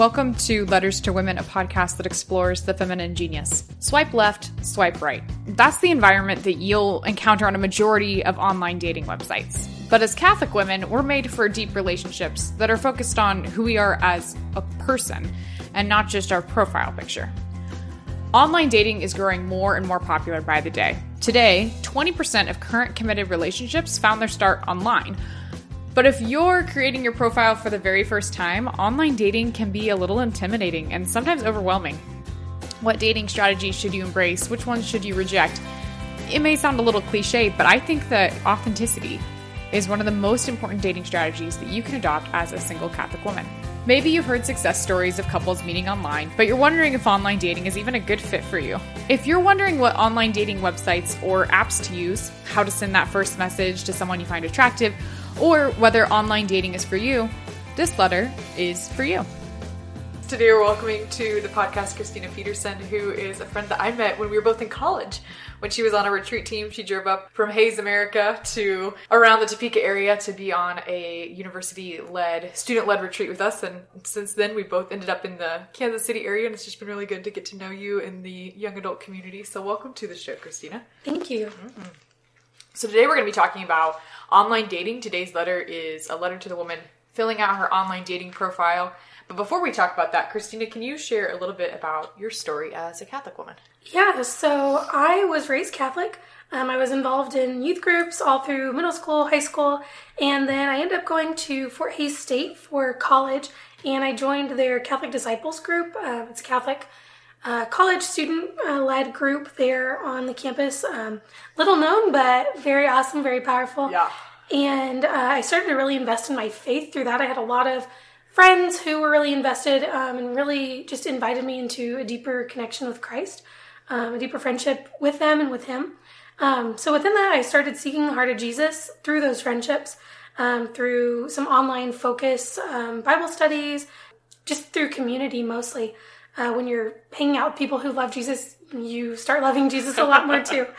Welcome to Letters to Women, a podcast that explores the feminine genius. Swipe left, swipe right. That's the environment that you'll encounter on a majority of online dating websites. But as Catholic women, we're made for deep relationships that are focused on who we are as a person and not just our profile picture. Online dating is growing more and more popular by the day. Today, 20% of current committed relationships found their start online. But if you're creating your profile for the very first time, online dating can be a little intimidating and sometimes overwhelming. What dating strategies should you embrace? Which ones should you reject? It may sound a little cliche, but I think that authenticity is one of the most important dating strategies that you can adopt as a single Catholic woman. Maybe you've heard success stories of couples meeting online, but you're wondering if online dating is even a good fit for you. If you're wondering what online dating websites or apps to use, how to send that first message to someone you find attractive, or whether online dating is for you, this letter is for you. Today, we're welcoming to the podcast Christina Peterson, who is a friend that I met when we were both in college. When she was on a retreat team, she drove up from Hays, America to around the Topeka area to be on a university led, student led retreat with us. And since then, we both ended up in the Kansas City area, and it's just been really good to get to know you in the young adult community. So, welcome to the show, Christina. Thank you. Mm-hmm. So, today we're going to be talking about online dating. Today's letter is a letter to the woman filling out her online dating profile but before we talk about that, Christina, can you share a little bit about your story as a Catholic woman? Yeah, so I was raised Catholic. Um, I was involved in youth groups all through middle school, high school, and then I ended up going to Fort Hays State for college, and I joined their Catholic Disciples group. Uh, it's a Catholic uh, college student uh, led group there on the campus. Um, little known, but very awesome, very powerful. Yeah. And uh, I started to really invest in my faith through that. I had a lot of friends who were really invested um, and really just invited me into a deeper connection with Christ, um, a deeper friendship with them and with Him. Um, so within that, I started seeking the heart of Jesus through those friendships, um, through some online focus, um, Bible studies, just through community mostly. Uh, when you're hanging out with people who love Jesus, you start loving Jesus a lot more too.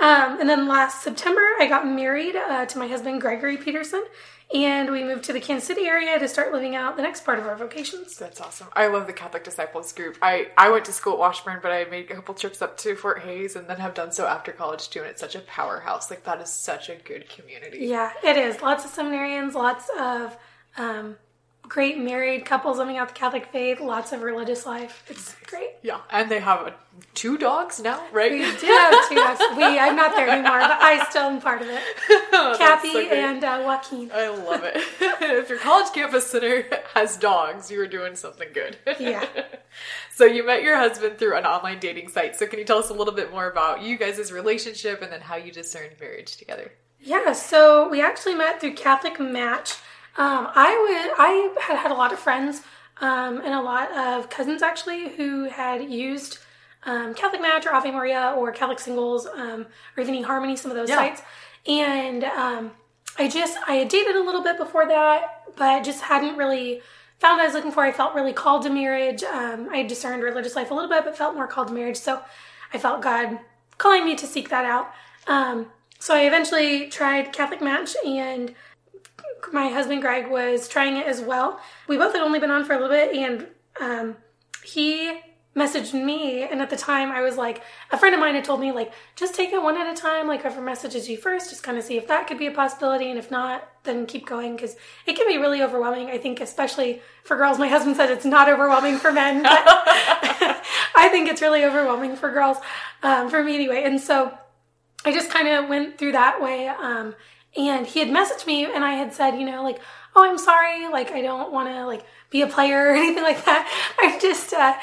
Um, and then last September, I got married uh, to my husband, Gregory Peterson, and we moved to the Kansas City area to start living out the next part of our vocations. That's awesome. I love the Catholic Disciples group. I, I went to school at Washburn, but I made a couple trips up to Fort Hays and then have done so after college too. And it's such a powerhouse. Like, that is such a good community. Yeah, it is. Lots of seminarians, lots of um, great married couples living out the Catholic faith, lots of religious life. It's great. Yeah, and they have two dogs now, right? We do have two dogs. We I'm not there anymore, but I still am part of it. oh, Kathy so and uh, Joaquin. I love it. if your college campus center has dogs, you are doing something good. Yeah. so you met your husband through an online dating site. So can you tell us a little bit more about you guys' relationship and then how you discerned marriage together? Yeah, so we actually met through Catholic Match. Um, I would I had had a lot of friends um, and a lot of cousins actually who had used um, Catholic Match or Ave Maria or Catholic Singles um, or even eHarmony, some of those yeah. sites. And um, I just I had dated a little bit before that, but just hadn't really found what I was looking for. I felt really called to marriage. Um, I had discerned religious life a little bit, but felt more called to marriage. So I felt God calling me to seek that out. so I eventually tried Catholic Match and my husband Greg was trying it as well. We both had only been on for a little bit, and um, he messaged me. And at the time, I was like, a friend of mine had told me, like, just take it one at a time. Like, whoever messages you first, just kind of see if that could be a possibility. And if not, then keep going because it can be really overwhelming. I think, especially for girls. My husband said it's not overwhelming for men, but I think it's really overwhelming for girls, um, for me anyway. And so I just kind of went through that way. Um, and he had messaged me and I had said, you know, like, oh, I'm sorry, like I don't want to like be a player or anything like that. I'm just uh,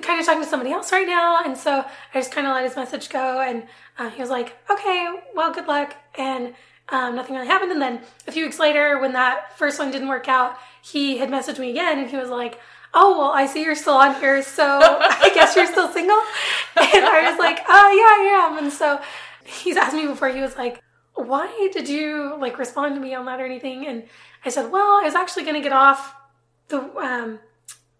kind of talking to somebody else right now, and so I just kind of let his message go, and uh, he was like, okay, well, good luck, and um, nothing really happened. And then a few weeks later, when that first one didn't work out, he had messaged me again, and he was like. Oh well, I see you're still on here, so I guess you're still single. And I was like, "Oh yeah, I am." And so he's asked me before. He was like, why did you like respond to me on that or anything? And I said, well, I was actually going to get off the, um,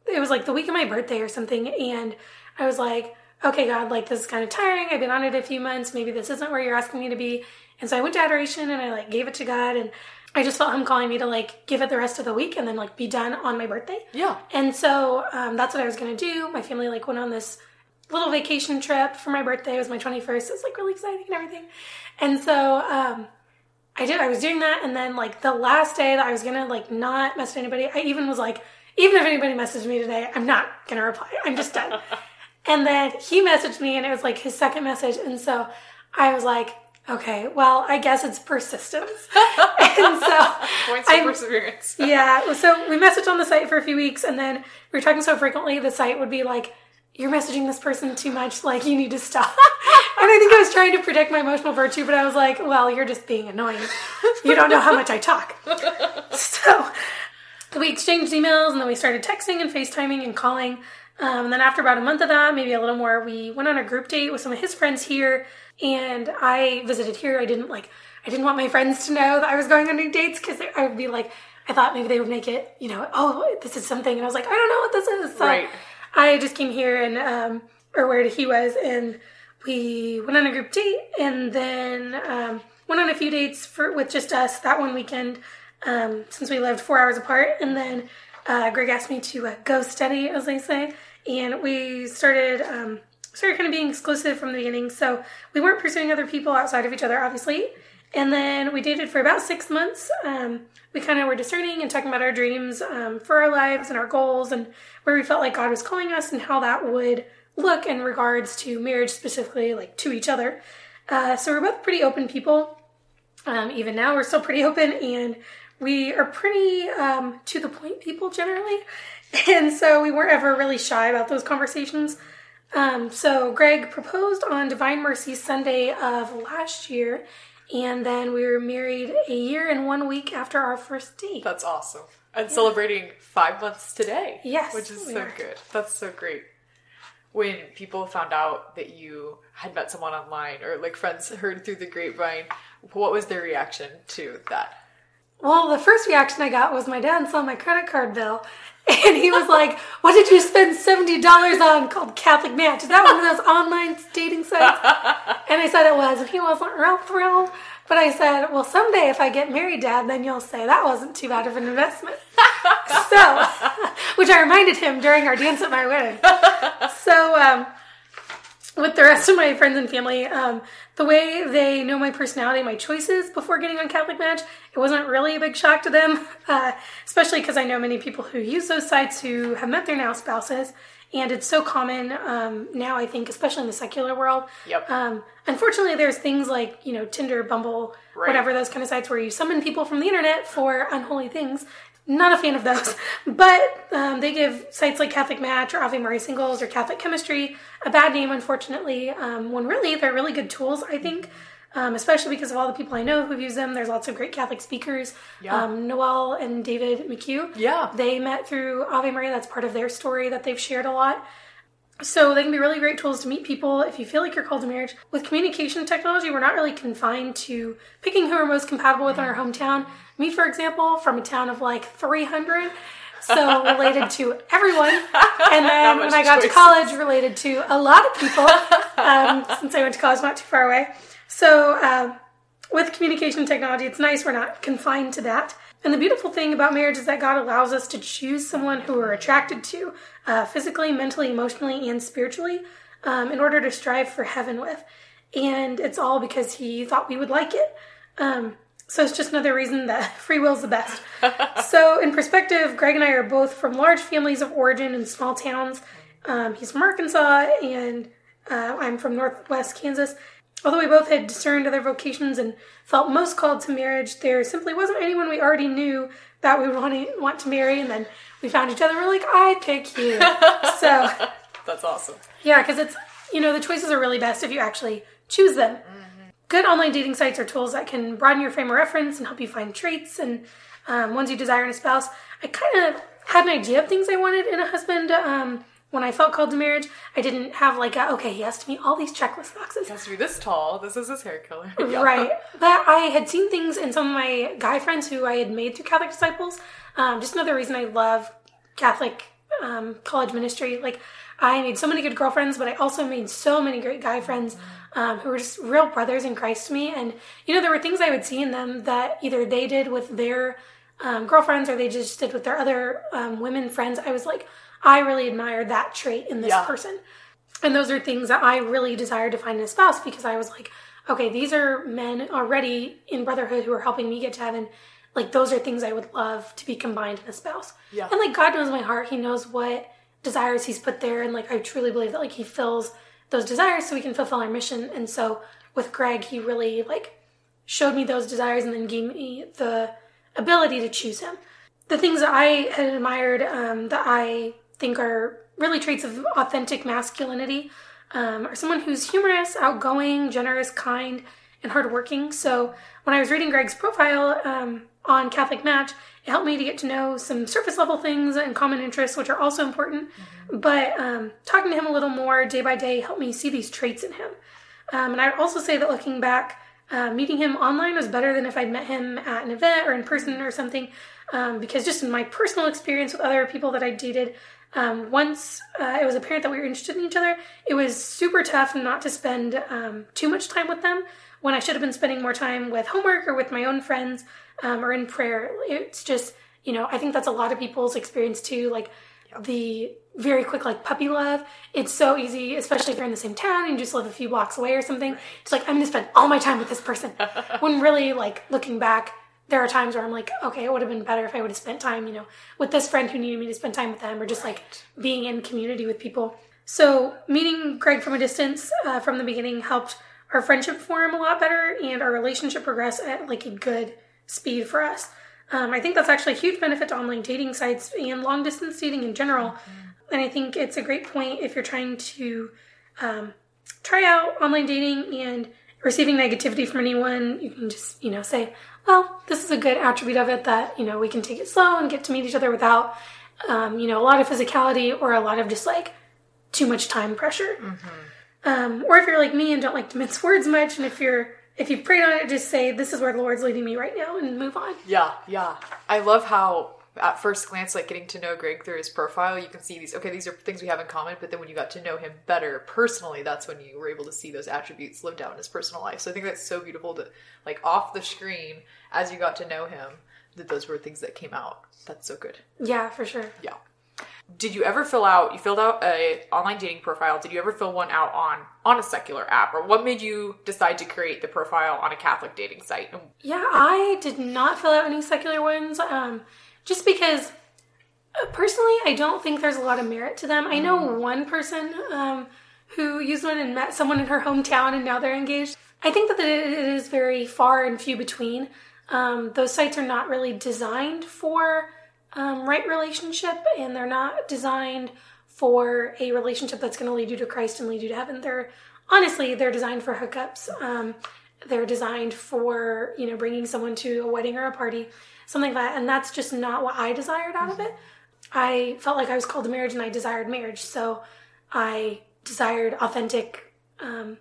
it was like the week of my birthday or something. And I was like, okay, God, like this is kind of tiring. I've been on it a few months. Maybe this isn't where you're asking me to be. And so I went to adoration and I like gave it to God and I just felt him calling me to like give it the rest of the week and then like be done on my birthday. Yeah. And so um, that's what I was gonna do. My family like went on this little vacation trip for my birthday. It was my 21st. It was like really exciting and everything. And so um, I did. I was doing that, and then like the last day that I was gonna like not message anybody, I even was like, even if anybody messaged me today, I'm not gonna reply. I'm just done. and then he messaged me, and it was like his second message, and so I was like, okay, well, I guess it's persistence. and so Points of perseverance. yeah, so we messaged on the site for a few weeks, and then we were talking so frequently, the site would be like, "You're messaging this person too much. Like, you need to stop." and I think I was trying to protect my emotional virtue, but I was like, "Well, you're just being annoying. You don't know how much I talk." so we exchanged emails, and then we started texting and FaceTiming and calling. Um, and then after about a month of that, maybe a little more, we went on a group date with some of his friends here, and I visited here. I didn't like, I didn't want my friends to know that I was going on new dates because I would be like, I thought maybe they would make it, you know, oh, this is something, and I was like, I don't know what this is. So Right. I just came here and, um, or where he was, and we went on a group date, and then um, went on a few dates for with just us that one weekend, um, since we lived four hours apart, and then uh, Greg asked me to uh, go steady, as they say, and we started um, started kind of being exclusive from the beginning. So we weren't pursuing other people outside of each other, obviously. And then we dated for about six months. Um, we kind of were discerning and talking about our dreams um, for our lives and our goals and where we felt like God was calling us and how that would look in regards to marriage specifically, like to each other. Uh, so we're both pretty open people. Um, even now, we're still pretty open and we are pretty um, to the point people generally. And so we weren't ever really shy about those conversations. Um, so Greg proposed on Divine Mercy Sunday of last year, and then we were married a year and one week after our first date. That's awesome. And celebrating five months today. Yes, Which is so are. good. That's so great. When people found out that you had met someone online or like friends heard through the grapevine, what was their reaction to that? Well, the first reaction I got was my dad saw my credit card bill, and he was like, "What did you spend seventy dollars on?" Called Catholic Match. Is that one of those online dating sites? And I said it was, and he wasn't real thrilled. But I said, "Well, someday if I get married, Dad, then you'll say that wasn't too bad of an investment." so, which I reminded him during our dance at my wedding. So, um, with the rest of my friends and family, um, the way they know my personality, my choices before getting on Catholic Match, it wasn't really a big shock to them, uh, especially because I know many people who use those sites who have met their now spouses. And it's so common um, now, I think, especially in the secular world. Yep. Um, unfortunately, there's things like, you know, Tinder, Bumble, Right. whatever, those kind of sites where you summon people from the internet for unholy things. Not a fan of those. But um, they give sites like Catholic Match or Ave Maria Singles or Catholic Chemistry a bad name, unfortunately, um, when really they're really good tools, I think. Um, especially because of all the people I know who've used them. There's lots of great Catholic speakers. Yeah. Um, Noel and David McHugh. Yeah. They met through Ave Maria. That's part of their story that they've shared a lot. So they can be really great tools to meet people if you feel like you're called to marriage. With communication technology, we're not really confined to picking who we're most compatible with in our hometown. Me, for example, from a town of like 300, so related to everyone. And then when I got to college, related to a lot of people, um, since I went to college not too far away. So um, with communication technology, it's nice we're not confined to that. And the beautiful thing about marriage is that God allows us to choose someone who we're attracted to, uh, physically, mentally, emotionally, and spiritually, um, in order to strive for heaven with. And it's all because He thought we would like it. Um, so it's just another reason that free will is the best. so, in perspective, Greg and I are both from large families of origin in small towns. Um, he's from Arkansas, and uh, I'm from Northwest Kansas. Although we both had discerned other vocations and felt most called to marriage, there simply wasn't anyone we already knew that we would want to, marry. And then we found each other. We're like, I pick you. so That's awesome. yeah, because it's you know the choices are really best if you actually choose them. Good online dating sites are tools that can broaden your frame of reference and help you find traits and um, ones you desire in a spouse. I kind of had an idea of things I wanted in a husband um, when I felt called to marriage. I didn't have like a okay, he has to meet all these checklist boxes. It has to be this tall. This is his hair color. Yeah. Right. But I had seen things in some of my guy friends who I had made through Catholic disciples. Um, just another reason I love Catholic um, college ministry. Like, I made so many good girlfriends, but I also made so many great guy friends um, who were just real brothers in Christ to me. And, you know, there were things I would see in them that either they did with their um, girlfriends or they just did with their other um, women friends. I was like, I really admired that trait in this Yeah. person. And those are things that I really desired to find in a spouse because I was like, okay, these are men already in brotherhood who are helping me get to heaven. Like, those are things I would love to be combined in a spouse. Yeah. And like, God knows my heart. He knows what desires He's put there. And like, I truly believe that like He fills those desires so we can fulfill our mission. And so with Greg, He really like showed me those desires and then gave me the ability to choose Him the things that I had admired um, that I think are really traits of authentic masculinity um, are someone who's humorous, outgoing, generous, kind, and hardworking. So when I was reading Greg's profile um, on Catholic Match, it helped me to get to know some surface level things and common interests, which are also important. But um, talking to him a little more day by day helped me see these traits in him. Um, and I'd also say that looking back, uh, meeting him online was better than if I'd met him at an event or in person or something. Um, because just in my personal experience with other people that I dated, um, once uh, it was apparent that we were interested in each other, it was super tough not to spend um, too much time with them when I should have been spending more time with homework or with my own friends um, or in prayer. It's just, you know, I think that's a lot of people's experience too. Like the very quick like puppy love. It's so easy, especially if you're in the same town and you just live a few blocks away or something. It's like I'm gonna spend all my time with this person. when really, like looking back, there are times where I'm like, okay, it would have been better if I would have spent time, you know, with this friend who needed me to spend time with them, or just like being in community with people. So meeting Greg from a distance uh, from the beginning helped our friendship form a lot better and our relationship progress at like a good speed for us. Um, I think that's actually a huge benefit to online dating sites and long distance dating in general. And I think it's a great point if you're trying to um, try out online dating and receiving negativity from anyone. You can just, you know, say, well, this is a good attribute of it that, you know, we can take it slow and get to meet each other without, um, you know, a lot of physicality or a lot of just like too much time pressure. Um, or if you're like me and don't like to mince words much, and if you're if you've prayed on it, just say, "This is where the Lord's leading me right now," and move on. Yeah, yeah. I love how at first glance, like getting to know Greg through his profile, you can see these. Okay, these are things we have in common. But then when you got to know him better personally, that's when you were able to see those attributes lived out in his personal life. So I think that's so beautiful to like off the screen as you got to know him. That those were things that came out. That's so good. Yeah, for sure. Yeah. Did you ever fill out? You filled out a online dating profile. Did you ever fill one out on on a secular app, or what made you decide to create the profile on a Catholic dating site? Yeah, I did not fill out any secular ones, um, just because uh, personally, I don't think there's a lot of merit to them. I know one person um, who used one and met someone in her hometown, and now they're engaged. I think that it it is very far and few between. Um, those sites are not really designed for um, right relationship, and they're not designed for a relationship that's going to lead you to Christ and lead you to heaven. They're honestly they're designed for hookups. Um, they're designed for you know bringing someone to a wedding or a party, something like that, and that's just not what I desired out of it. I felt like I was called to marriage, and I desired marriage, so I desired authentic, um,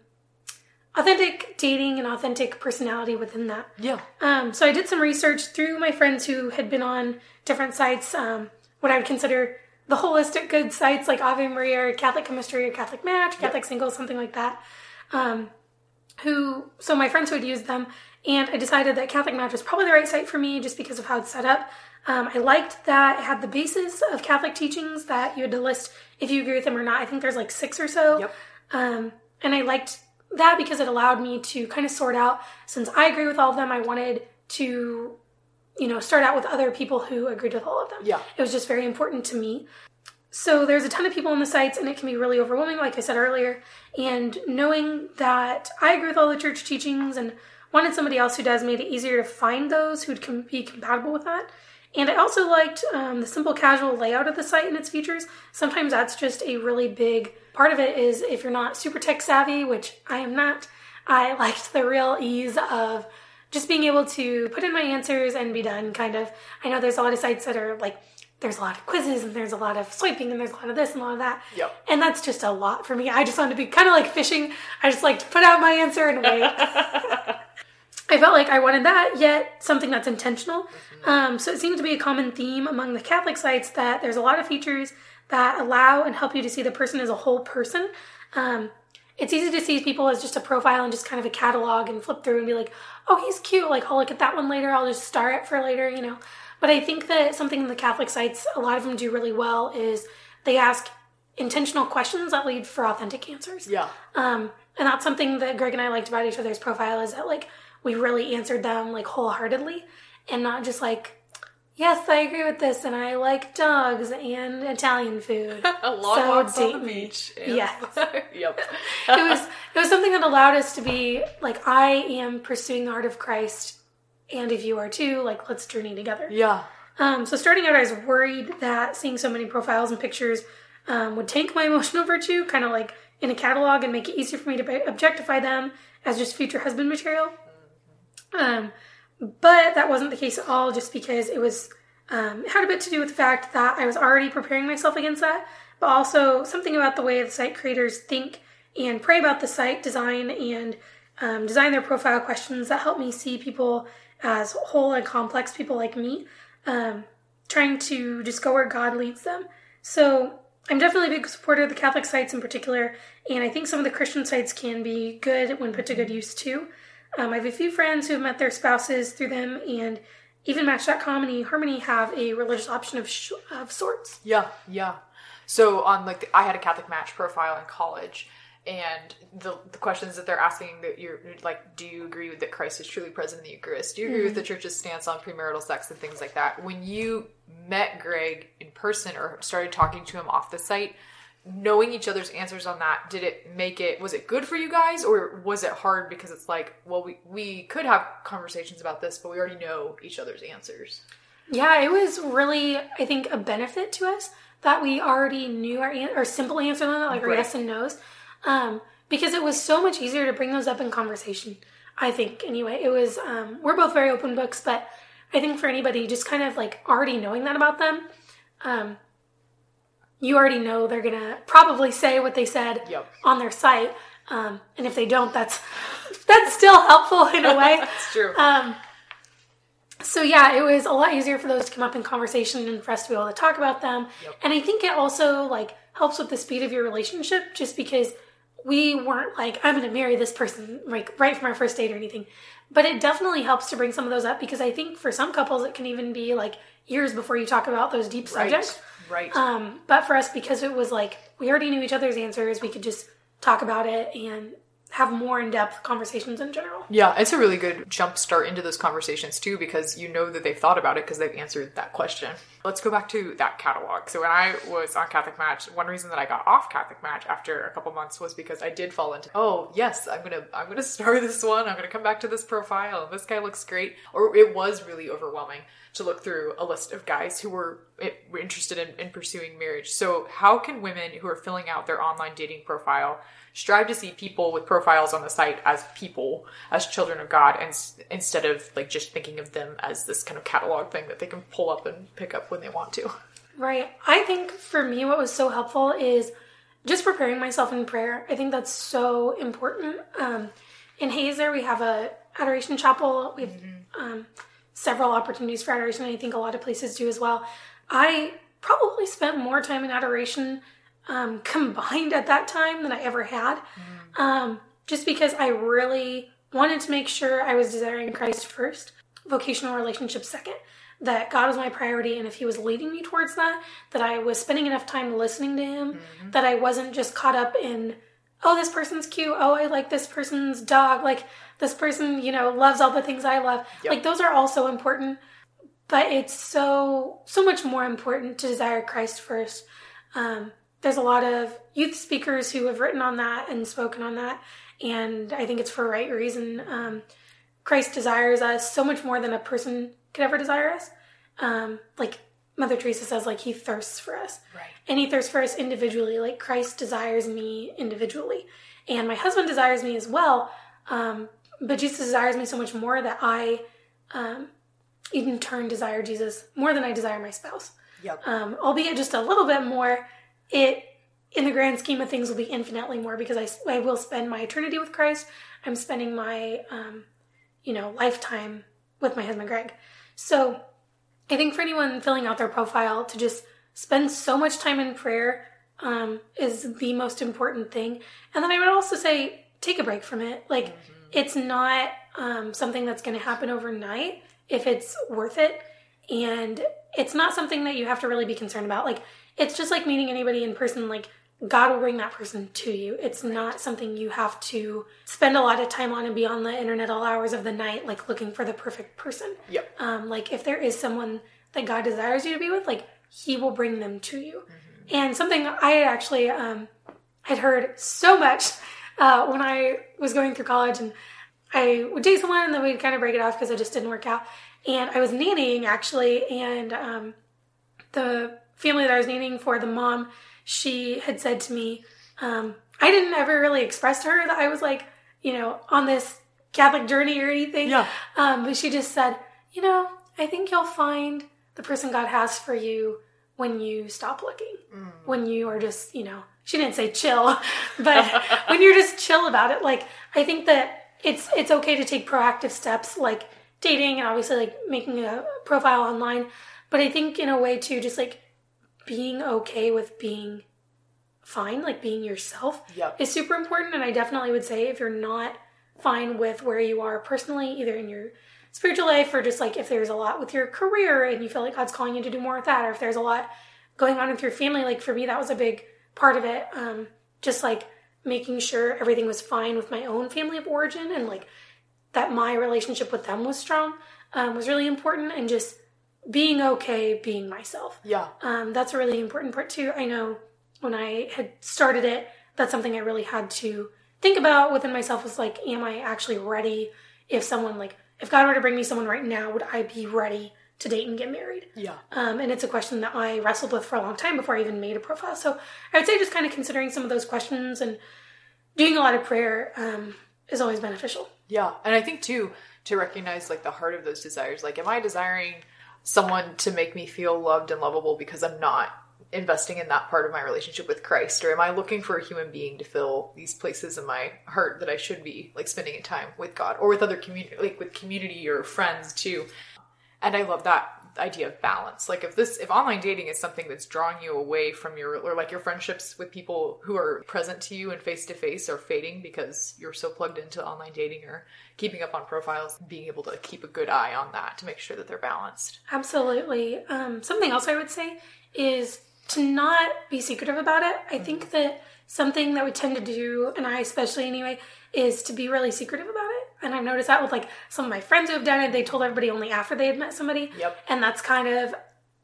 authentic dating and authentic personality within that. yeah, Um, so I did some research through my friends who had been on different sites, um, what I would consider the holistic good sites like Ave Maria or Catholic Chemistry or Catholic Match, Catholic Singles, something like that. Um, who, so my friends would use them, and I decided that Catholic Match was probably the right site for me just because of how it's set up. Um, I liked that it had the basis of Catholic teachings that you had to list if you agree with them or not. I think there's like six or so. Yep. Um, and I liked that because it allowed me to kind of sort out, since I agree with all of them, I wanted to, you know, start out with other people who agreed with all of them. Yeah. It was just very important to me. So there's a ton of people on the sites, and it can be really overwhelming, like I said earlier. And knowing that I agree with all the church teachings and wanted somebody else who does made it easier to find those who'd com- be compatible with that. And I also liked um, the simple casual layout of the site and its features. Sometimes that's just a really big part of it is if you're not super tech savvy, which I am not, I liked the real ease of just being able to put in my answers and be done kind of. I know there's a lot of sites that are like there's a lot of quizzes and there's a lot of swiping and there's a lot of this and a lot of that. Yep. And that's just a lot for me. I just want to be kind of like fishing. I just like to put out my answer and wait. I felt like I wanted that, yet something that's intentional. Um, so it seems to be a common theme among the Catholic sites that there's a lot of features that allow and help you to see the person as a whole person. Um, it's easy to see people as just a profile and just kind of a catalog and flip through and be like, oh, he's cute. Like, I'll look at that one later. I'll just star it for later, you know. But I think that something the Catholic sites, a lot of them do really well, is they ask intentional questions that lead for authentic answers. Yeah. Um, and that's something that Greg and I liked about each other's profile is that like we really answered them like wholeheartedly and not just like, yes, I agree with this and I like dogs and Italian food. A long So walks on the beach. Yes. yep. it was it was something that allowed us to be like I am pursuing the heart of Christ and if you are too, like let's journey together. Yeah. Um, so starting out, I was worried that seeing so many profiles and pictures um, would tank my emotional virtue, kind of like in a catalog, and make it easier for me to objectify them as just future husband material. Um, but that wasn't the case at all, just because it was um, it had a bit to do with the fact that I was already preparing myself against that, but also something about the way the site creators think and pray about the site design and um, design their profile questions that help me see people as whole and complex people like me um, trying to just go where God leads them. So I'm definitely a big supporter of the Catholic sites in particular, and I think some of the Christian sites can be good when put to good use too. Um, I have a few friends who have met their spouses through them, and even Match.com and eHarmony have a religious option of, sh- of sorts. Yeah, yeah. So on like the, I had a Catholic match profile in college, and the the questions that they're asking that you're like, do you agree with that Christ is truly present in the Eucharist? Do you agree with the Church's stance on premarital sex and things like that? When you met Greg in person or started talking to him off the site, knowing each other's answers on that, did it make it was it good for you guys or was it hard because it's like, well, we we could have conversations about this, but we already know each other's answers. Yeah, it was really, I think, a benefit to us that we already knew our, an- our simple answer on that, like our Right. yes and no's, um, because it was so much easier to bring those up in conversation. I think, anyway, it was. Um, we're both very open books, but I think for anybody, just kind of like already knowing that about them, um, you already know they're gonna probably say what they said Yep. on their site, um, and if they don't, that's that's still helpful in a way. That's true. Um, so yeah, it was a lot easier for those to come up in conversation and for us to be able to talk about them. Yep. And I think it also like helps with the speed of your relationship, just because we weren't like I'm going to marry this person like right from our first date or anything. But it definitely helps to bring some of those up because I think for some couples it can even be like years before you talk about those deep subjects. Right. Right. Um, but for us, because it was like we already knew each other's answers, we could just talk about it and have more in depth conversations in general. Yeah, it's a really good jump start into those conversations too because you know that they've thought about it because they've answered that question. Let's go back to that catalog. So when I was on Catholic Match, one reason that I got off Catholic Match after a couple months was because I did fall into, oh yes, I'm gonna I'm gonna star this one. I'm gonna come back to this profile. This guy looks great. Or it was really overwhelming to look through a list of guys who were, eh, were interested in, in pursuing marriage. So how can women who are filling out their online dating profile strive to see people with profiles on the site as people, as children of God, and instead of like just thinking of them as this kind of catalog thing that they can pull up and pick up when they want to. Right. I think for me, what was so helpful is just preparing myself in prayer. I think that's so important. Um, in Hazer, we have a adoration chapel. We have um, several opportunities for adoration. I think a lot of places do as well. I probably spent more time in adoration um, combined at that time than I ever had, um, just because I really wanted to make sure I was desiring Christ first, vocational relationships second that God was my priority, and if He was leading me towards that, that I was spending enough time listening to Him, that I wasn't just caught up in, oh, this person's cute, oh, I like this person's dog, like this person, you know, loves all the things I love. Yep. Like those are also important, but it's so so much more important to desire Christ first. Um, there's a lot of youth speakers who have written on that and spoken on that, and I think it's for a right reason. Um, Christ desires us so much more than a person could ever desire us. Um, like Mother Teresa says, like he thirsts for us, Right. and he thirsts for us individually. Like Christ desires me individually, and my husband desires me as well. Um, but Jesus desires me so much more that I, um, in turn, desire Jesus more than I desire my spouse. Yep. Um, albeit just a little bit more. It, in the grand scheme of things, will be infinitely more because I, I will spend my eternity with Christ. I'm spending my, um, you know, lifetime with my husband Greg. So I think for anyone filling out their profile to just spend so much time in prayer um, is the most important thing. And then I would also say take a break from it. Like it's not um, something that's going to happen overnight if it's worth it, and it's not something that you have to really be concerned about. Like it's just like meeting anybody in person. Like God will bring that person to you. It's not something you have to spend a lot of time on and be on the internet all hours of the night, like looking for the perfect person. Yep. Um, like if there is someone that God desires you to be with, like He will bring them to you. And something I actually um, had heard so much uh, when I was going through college, and I would date someone, and then we'd kind of break it off because it just didn't work out. And I was nannying actually, and um, the family that I was nannying for, the mom, she had said to me, um, I didn't ever really express to her that I was like, you know, on this Catholic journey or anything. Yeah. Um, but she just said, you know, I think you'll find the person God has for you when you stop looking. When you are just, you know, she didn't say chill, but when you're just chill about it, like I think that it's it's okay to take proactive steps like dating and obviously like making a profile online, but I think in a way too just like being okay with being fine, like being yourself Yep. is super important. And I definitely would say if you're not fine with where you are personally, either in your spiritual life or just like if there's a lot with your career and you feel like God's calling you to do more with that, or if there's a lot going on with your family, like for me, that was a big part of it. Um, just like making sure everything was fine with my own family of origin and like that my relationship with them was strong um, was really important and just being okay being myself. Yeah. Um, that's a really important part too. I know when I had started it, that's something I really had to think about within myself was like, am I actually ready? If someone like, if God were to bring me someone right now, would I be ready to date and get married? Yeah. Um, and it's a question that I wrestled with for a long time before I even made a profile. So I would say just kind of considering some of those questions and doing a lot of prayer um, is always beneficial. Yeah, and I think too to recognize like the heart of those desires. Like, am I desiring someone to make me feel loved and lovable because I'm not investing in that part of my relationship with Christ, or am I looking for a human being to fill these places in my heart that I should be like spending time with God or with other community, like with community or friends too? And I love that idea of balance. Like if this if online dating is something that's drawing you away from your or like your friendships with people who are present to you and face to face are fading because you're so plugged into online dating or keeping up on profiles, being able to keep a good eye on that to make sure that they're balanced. Absolutely. Um, something else I would say is to not be secretive about it. I think that something that we tend to do, and I especially anyway, is to be really secretive about it. And I've noticed that with like some of my friends who have done it, they told everybody only after they had met somebody. Yep. And that's kind of,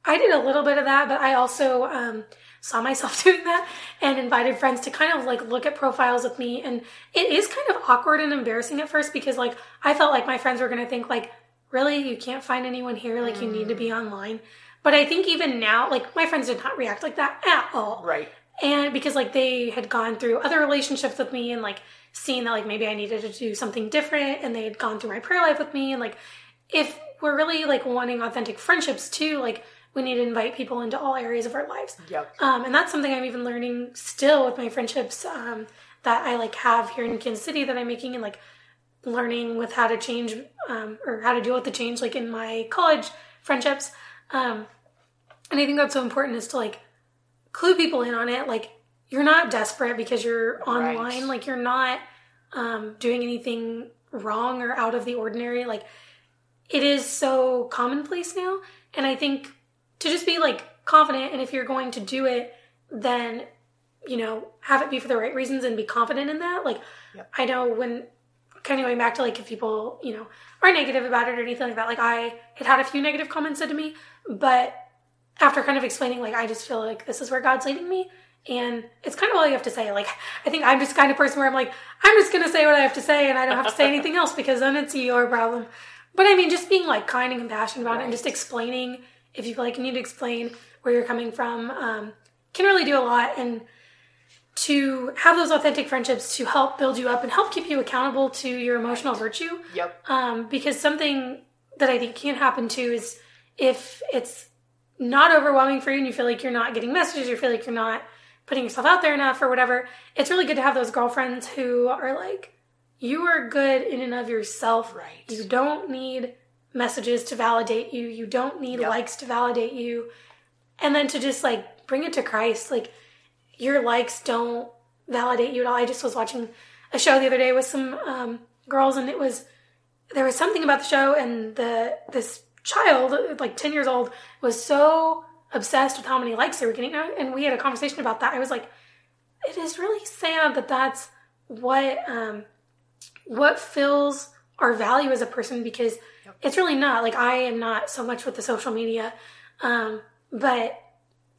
I did a little bit of that, but I also um, saw myself doing that and invited friends to kind of like look at profiles with me. And it is kind of awkward and embarrassing at first because like I felt like my friends were going to think like, really, you can't find anyone here, like you need to be online. But I think even now, like my friends did not react like that at all Right. And because like they had gone through other relationships with me and like seen that like maybe I needed to do something different and they had gone through my prayer life with me. And like if we're really like wanting authentic friendships too like we need to invite people into all areas of our lives. Yep. um, and that's something I'm even learning still with my friendships um, that I like have here in Kansas City that I'm making and like learning with how to change um, or how to deal with the change like in my college friendships. Um, and I think that's so important is to like clue people in on it like you're not desperate because you're online Right. like you're not um, doing anything wrong or out of the ordinary like it is so commonplace now and i think to just be like confident and if you're going to do it then you know have it be for the right reasons and be confident in that like Yep. i know when kind of going back to like if people you know are negative about it or anything like that like i had had a few negative comments said to me but after kind of explaining like i just feel like this is where god's leading me. And it's kind of all you have to say. Like i think i'm just kind of person where i'm like i'm just going to say what i have to say and i don't have to say anything else because then it's your problem. But i mean just being like kind and compassionate about it and just explaining if you feel like you need to explain where you're coming from um, can really do a lot. And to have those authentic friendships to help build you up and help keep you accountable to your emotional virtue Yep. um, because something that I think can happen too is if it's not overwhelming for you and you feel like you're not getting messages, you feel like you're not putting yourself out there enough or whatever, it's really good to have those girlfriends who are like, you are good in and of yourself. Right. You don't need messages to validate you. You don't need Yep. likes to validate you. and then to just like bring it to Christ, like your likes don't validate you at all. I just was watching a show the other day with some um, girls, and it was there was something about the show, and the this child, like ten years old, was so obsessed with how many likes they were getting, and we had a conversation about that. I was like, it is really sad that that's what um, what fills our value as a person because yep. it's really not like I am not so much with the social media, um, but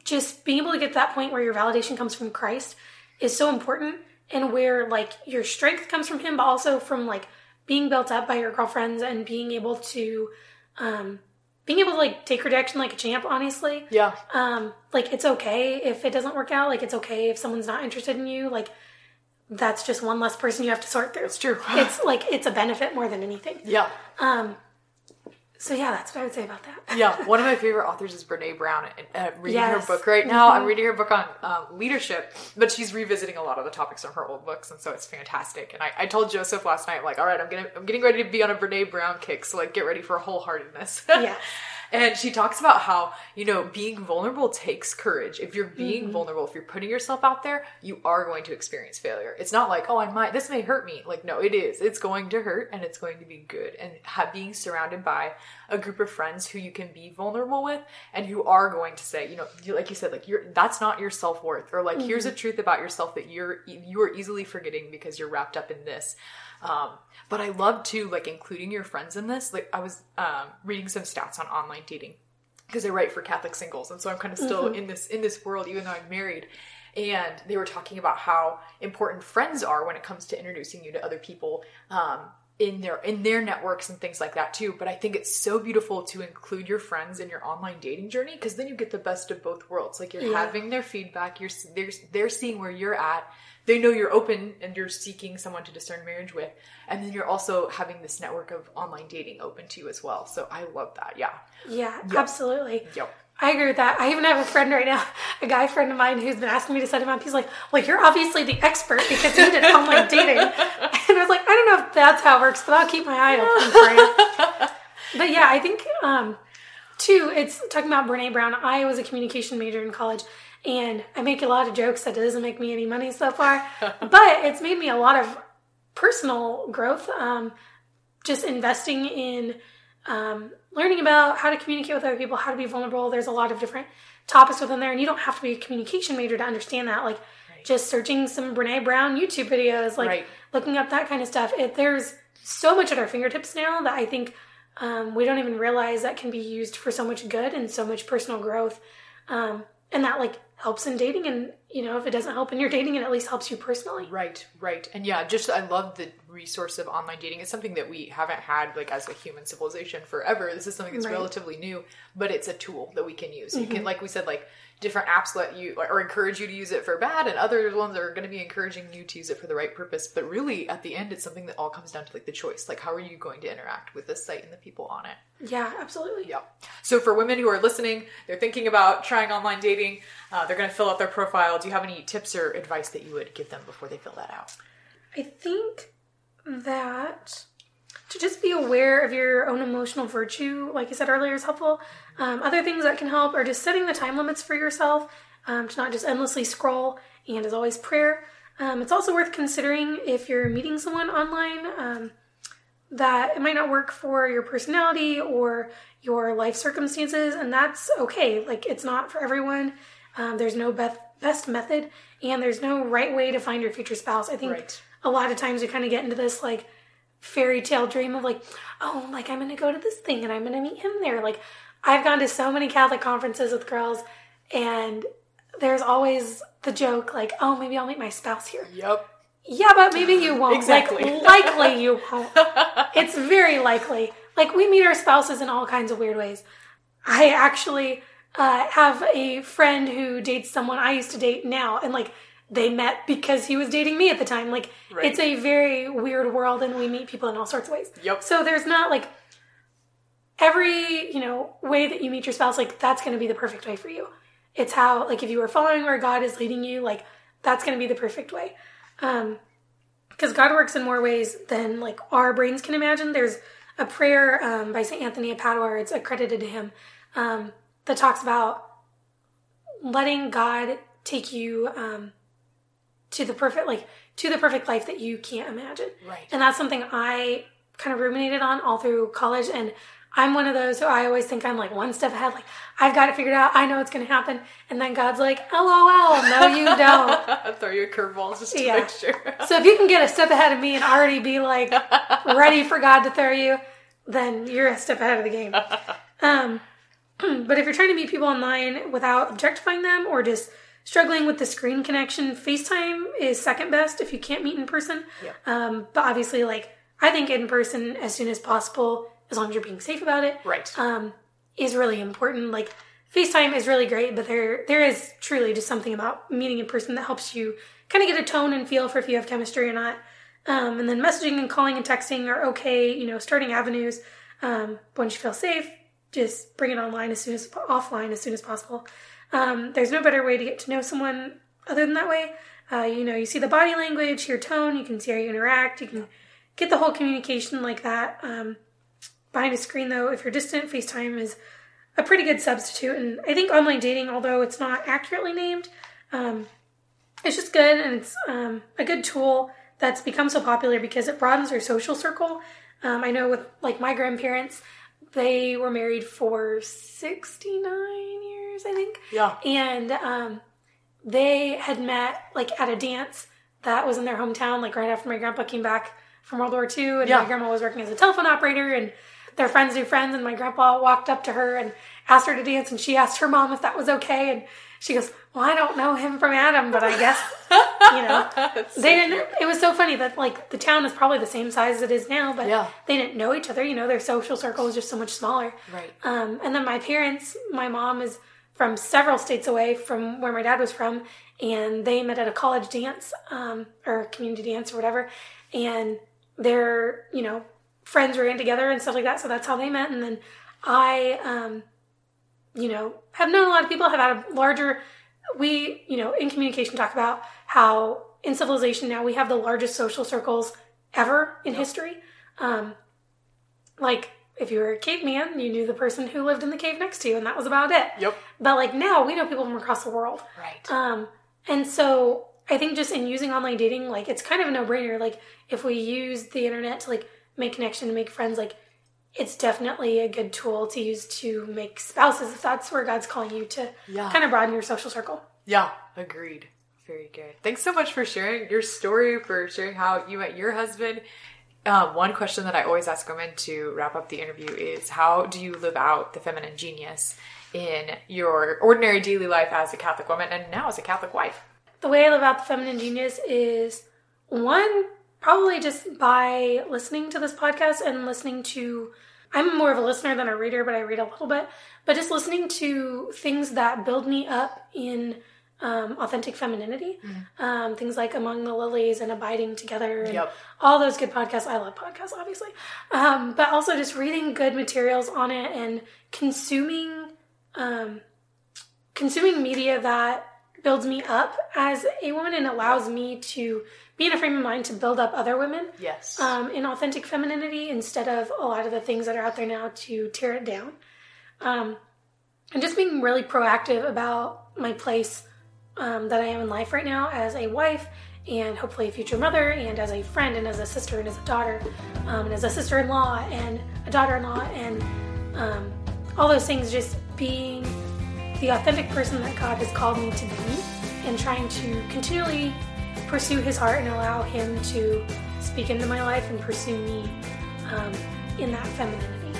just being able to get to that point where your validation comes from Christ is so important and where like your strength comes from him but also from like being built up by your girlfriends and being able to um being able to like take rejection like a champ honestly. Yeah. Um like it's okay if it doesn't work out. Like it's okay if someone's not interested in you. Like that's just one less person you have to sort through. It's true. It's like it's a benefit more than anything. Yeah. Um so yeah, that's what I would say about that. yeah, one of my favorite authors is Brene Brown. And I'm reading yes. her book right now. Mm-hmm. I'm reading her book on um, leadership, but she's revisiting a lot of the topics from her old books, and so it's fantastic. And I, I told Joseph last night, like, all right, I'm gonna, I'm getting ready to be on a Brene Brown kick, so like, get ready for wholeheartedness. yeah. And she talks about how, you know, being vulnerable takes courage. If you're being mm-hmm. vulnerable, if you're putting yourself out there, you are going to experience failure. It's not like, oh, I might, this may hurt me. Like, no, it is. It's going to hurt and it's going to be good. And ha- being surrounded by a group of friends who you can be vulnerable with and who are going to say, you know, like you said, like, you're, that's not your self worth. Or like, mm-hmm. here's a truth about yourself that you're, you are easily forgetting because you're wrapped up in this. Um, but I love to like including your friends in this. Like I was um, reading some stats on online dating because I write for Catholic singles, and so I'm kind of still mm-hmm. in this in this world, even though I'm married. And they were talking about how important friends are when it comes to introducing you to other people um, in their in their networks and things like that too. But I think it's so beautiful to include your friends in your online dating journey because then you get the best of both worlds. Like you're yeah. having their feedback, you're they're they're seeing where you're at they know you're open and you're seeking someone to discern marriage with and then you're also having this network of online dating open to you as well so i love that yeah yeah yep. absolutely yep I agree with that. I even have a friend right now, a guy friend of mine who's been asking me to set him up. He's like, "Well, you're obviously the expert because you did online dating." And I was like, "I don't know if that's how it works, but I'll keep my eye open for you." but yeah, I think um, too. It's talking about Brene Brown. I was a communication major in college, and I make a lot of jokes that doesn't make me any money so far, but it's made me a lot of personal growth. Um, just investing in um, learning about how to communicate with other people, how to be vulnerable. There's a lot of different topics within there, and you don't have to be a communication major to understand that. Like right. just searching some Brene Brown YouTube videos, like right. looking up that kind of stuff. It, there's so much at our fingertips now that I think um, we don't even realize that can be used for so much good and so much personal growth. Um, and that like helps in dating and you know if it doesn't help in your dating it at least helps you personally. Right right. And yeah just i love the resource of online dating. It's something that we haven't had like as a human civilization forever. This is something that's right. relatively new but it's a tool that we can use. Mm-hmm. you can like we said like different apps let you or encourage you to use it for bad and other ones are going to be encouraging you to use it for the right purpose. But really at the end it's something that all comes down to like the choice. Like how are you going to interact with this site and the people on it? Yeah absolutely. Yeah so for women who are listening they're thinking about trying online dating uh, they're going to fill out their profile. Do you have any tips or advice that you would give them before they fill that out? I think that to just be aware of your own emotional virtue, like I said earlier, is helpful. Um, other things that can help are just setting the time limits for yourself um, to not just endlessly scroll, and as always, prayer. Um, it's also worth considering if you're meeting someone online um, that it might not work for your personality or your life circumstances, and that's okay. Like, it's not for everyone. Um, there's no best, best method, and there's no right way to find your future spouse. I think right. a lot of times we kind of get into this, like, fairy tale dream of like, oh, like I'm gonna go to this thing and I'm gonna meet him there. Like I've gone to so many Catholic conferences with girls and there's always the joke like, oh, maybe I'll meet my spouse here. Yep. Yeah, but maybe you won't. Exactly. Like, likely you won't. it's very likely. Like we meet our spouses in all kinds of weird ways. I actually uh, have a friend who dates someone I used to date now, and like they met because he was dating me at the time. Like right. it's a very weird world and we meet people in all sorts of ways. Yep. So there's not like every, you know, way that you meet your spouse, like that's gonna be the perfect way for you. It's how like if you are following where God is leading you, like that's gonna be the perfect way. Um because God works in more ways than like our brains can imagine. There's a prayer um, by St. Anthony of Padua, it's accredited to him, um, that talks about letting God take you um, to the perfect like to the perfect life that you can't imagine. Right. And that's something I kind of ruminated on all through college and I'm one of those who I always think I'm like one step ahead, like I've got it figured out, I know it's gonna happen. And then God's like, LOL, no you don't. Throw you curveballs just to Yeah. make sure. so if you can get a step ahead of me and already be like ready for God to throw you, then you're a step ahead of the game. Um, but if you're trying to meet people online without objectifying them or just struggling with the screen connection, FaceTime is second best if you can't meet in person. Um, but obviously, like I think in person as soon as possible, as long as you're being safe about it, right. um, is really important. Like FaceTime is really great, but there there is truly just something about meeting in person that helps you kind of get a tone and feel for if you have chemistry or not. Um, and then messaging and calling and texting are okay, you know, starting avenues. Um, but once you feel safe, just bring it online as soon as offline as soon as possible. Um, there's no better way to get to know someone other than that way. Uh, you know, you see the body language, your tone, you can see how you interact, you can get the whole communication like that. Um, behind a screen, though, if you're distant, FaceTime is a pretty good substitute. And I think online dating, although it's not accurately named, um, it's just good and it's um, a good tool that's become so popular because it broadens your social circle. Um, I know with like my grandparents, they were married for 69 years, I think. Yeah. And um, they had met like at a dance that was in their hometown, like right after my grandpa came back from World War II. And Yeah. my grandma was working as a telephone operator, and their friends knew friends. And my grandpa walked up to her and asked her to dance, and she asked her mom if that was okay. And she goes, Well, I don't know him from Adam, but I guess, you know. So They didn't. cute. It was so funny that like the town is probably the same size as it is now, but Yeah. they didn't know each other. You know, their social circle was just so much smaller. Right. Um, and then my parents, my mom is from several states away from where my dad was from, and they met at a college dance um, or community dance or whatever, and their you know friends ran together and stuff like that. So that's how they met. And then I, um, you know, have known a lot of people have had a larger. We, you know, in communication talk about how in civilization now we have the largest social circles ever in history. Um, like if you were a caveman, you knew the person who lived in the cave next to you, and that was about it. Yep. But like now, we know people from across the world. Right. Um, and so I think just in using online dating, like it's kind of a no brainer. Like if we use the internet to like make connection and make friends, like it's definitely a good tool to use to make spouses if that's where God's calling you to Yeah. kind of broaden your social circle. Yeah, agreed. Very good. Thanks so much for sharing your story, for sharing how you met your husband. Um, one question that I always ask women to wrap up the interview is how do you live out the feminine genius in your ordinary daily life as a Catholic woman and now as a Catholic wife? The way I live out the feminine genius is one, probably just by listening to this podcast and listening to. I'm more of a listener than a reader, but I read a little bit. But just listening to things that build me up in um, authentic femininity, um, things like Among the Lilies and Abiding Together, and Yep. all those good podcasts. I love podcasts, obviously, um, but also just reading good materials on it and consuming um, consuming media that builds me up as a woman and allows me to be in a frame of mind to build up other women Yes. um, in authentic femininity instead of a lot of the things that are out there now to tear it down. Um, and just being really proactive about my place um, that I am in life right now as a wife and hopefully a future mother and as a friend and as a sister and as a daughter um, and as a sister-in-law and a daughter-in-law and um, all those things just being the authentic person that God has called me to be and trying to continually pursue his heart and allow him to speak into my life and pursue me um, in that femininity.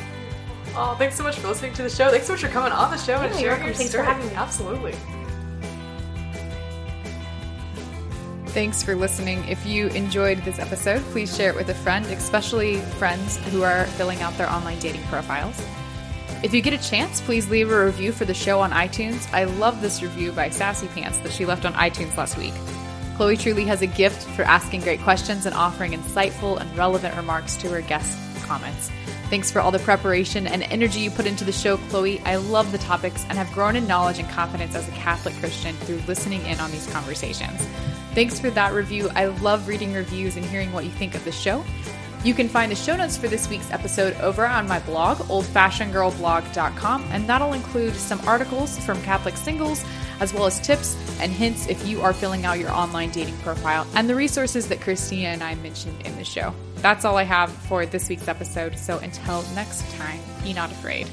oh, thanks so much for listening to the show. Thanks so much for coming on the show and Yeah, you're sharing your Thanks for story. having me. Absolutely. Thanks for listening. If you enjoyed this episode, please share it with a friend, especially friends who are filling out their online dating profiles. If you get a chance, please leave a review for the show on iTunes. I love this review by Sassy Pants that she left on iTunes last week. Chloe truly has a gift for asking great questions and offering insightful and relevant remarks to her guests' comments. Thanks for all the preparation and energy you put into the show, Chloe. I love the topics and have grown in knowledge and confidence as a Catholic Christian through listening in on these conversations. Thanks for that review. I love reading reviews and hearing what you think of the show. You can find the show notes for this week's episode over on my blog, oldfashionedgirlblog.com, and that'll include some articles from Catholic singles, as well as tips and hints if you are filling out your online dating profile, and the resources that Christina and I mentioned in the show. That's all I have for this week's episode, so until next time, be not afraid.